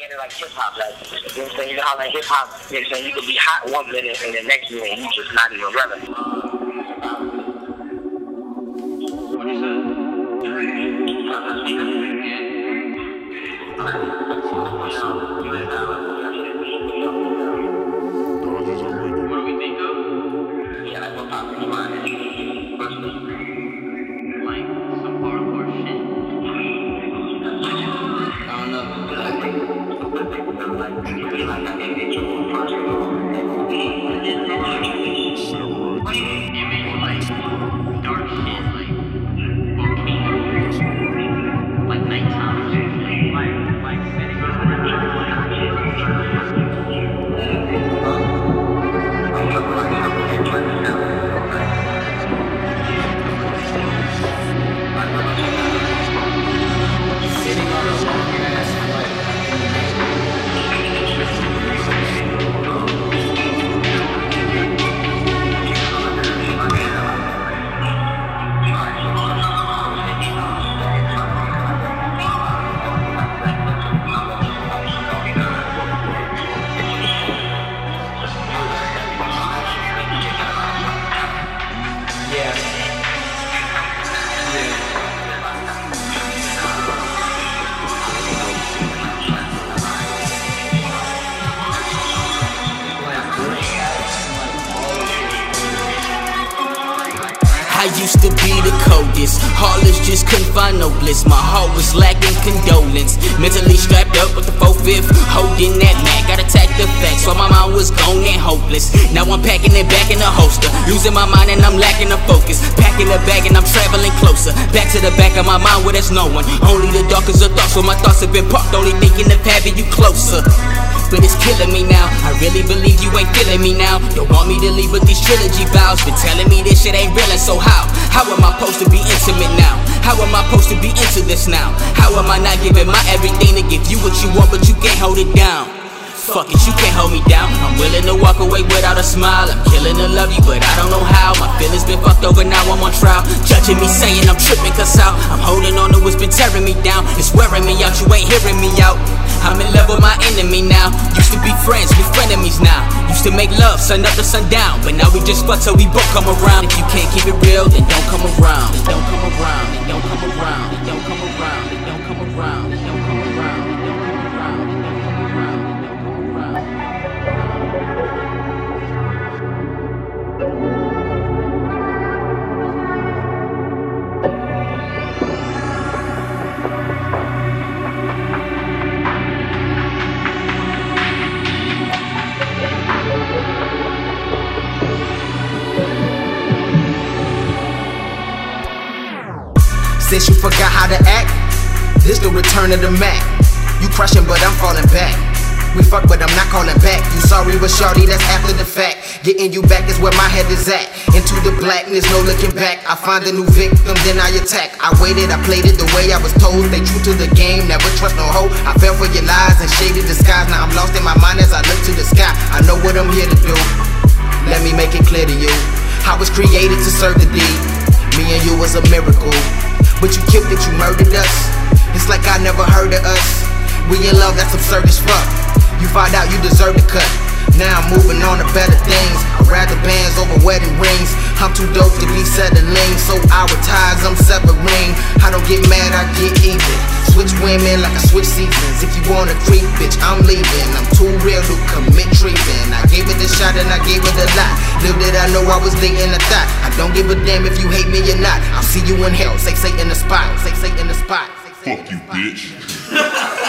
get it like hip hop, like you know what I'm saying? You know how like hip hop, you know what I'm saying? You could be hot one minute and the next minute you just not even relevant. Like some hardcore shit. I don't know. Thank you. I used to be the coldest. Heartless, just couldn't find no bliss. My heart was lacking condolence. Mentally strapped up with the 4 5th, holding that Mac. Got attacked the facts while my mind was gone and hopeless. Now I'm packing it back in the holster. Losing my mind and I'm lacking the focus. Packing the bag and I'm traveling closer. Back to the back of my mind where there's no one. Only the darkest of thoughts, so my thoughts have been parked. Only thinking of having you closer. But it's killing me now. I really believe you ain't feeling me now. Don't want me to leave with these trilogy vows. Been telling me this shit ain't real, and so how? How am I supposed to be intimate now? How am I supposed to be into this now? How am I not giving my everything to give you what you want, but you can't hold it down? Fuck it, you can't hold me down. I'm willing to walk away without a smile. I'm killing to love you, but I don't know how. My feelings been fucked over, now I'm on trial. Judging me, saying I'm tripping, cause out. I'm holding on to what's been tearing me down. It's wearing me out, you ain't hearing me out. I'm in love with my enemy now. Used to be friends, we frenemies now. Used to make love, sun up to sundown. But now we just fuck till we both come around. If you can't keep it real, then don't come around. Then don't come around. Then don't come around. Then don't come around. Then don't come around. Then don't come around. Don't come around. Since you forgot how to act, this the return of the Mac. You crushing, but I'm falling back. We fuck, but I'm not calling back. You sorry, but shorty, that's after the fact. Getting you back is where my head is at. Into the blackness, no looking back. I find a new victim, then I attack. I waited, I played it the way I was told. Stay true to the game, never trust no hoe. I fell for your lies and shaded disguise. Now I'm lost in my mind as I look to the sky. I know what I'm here to do. Let me make it clear to you. I was created to serve the deed. Me and you was a miracle. But you killed it, you murdered us. It's like I never heard of us. We in love, that's absurd as fuck. You find out you deserve the cut. Now I'm moving on to better things. I'd rather bands over wedding rings. I'm too dope to be settling, so our ties I'm severing. I don't get mad, I get even. Switch women like I switch seasons. If you wanna creep, bitch, I'm leaving. I'm too I know I was dating a thought. I don't give a damn if you hate me or not. I'll see you in hell. Say, say in the spot. Say, say in the spot. In Fuck the you, bitch.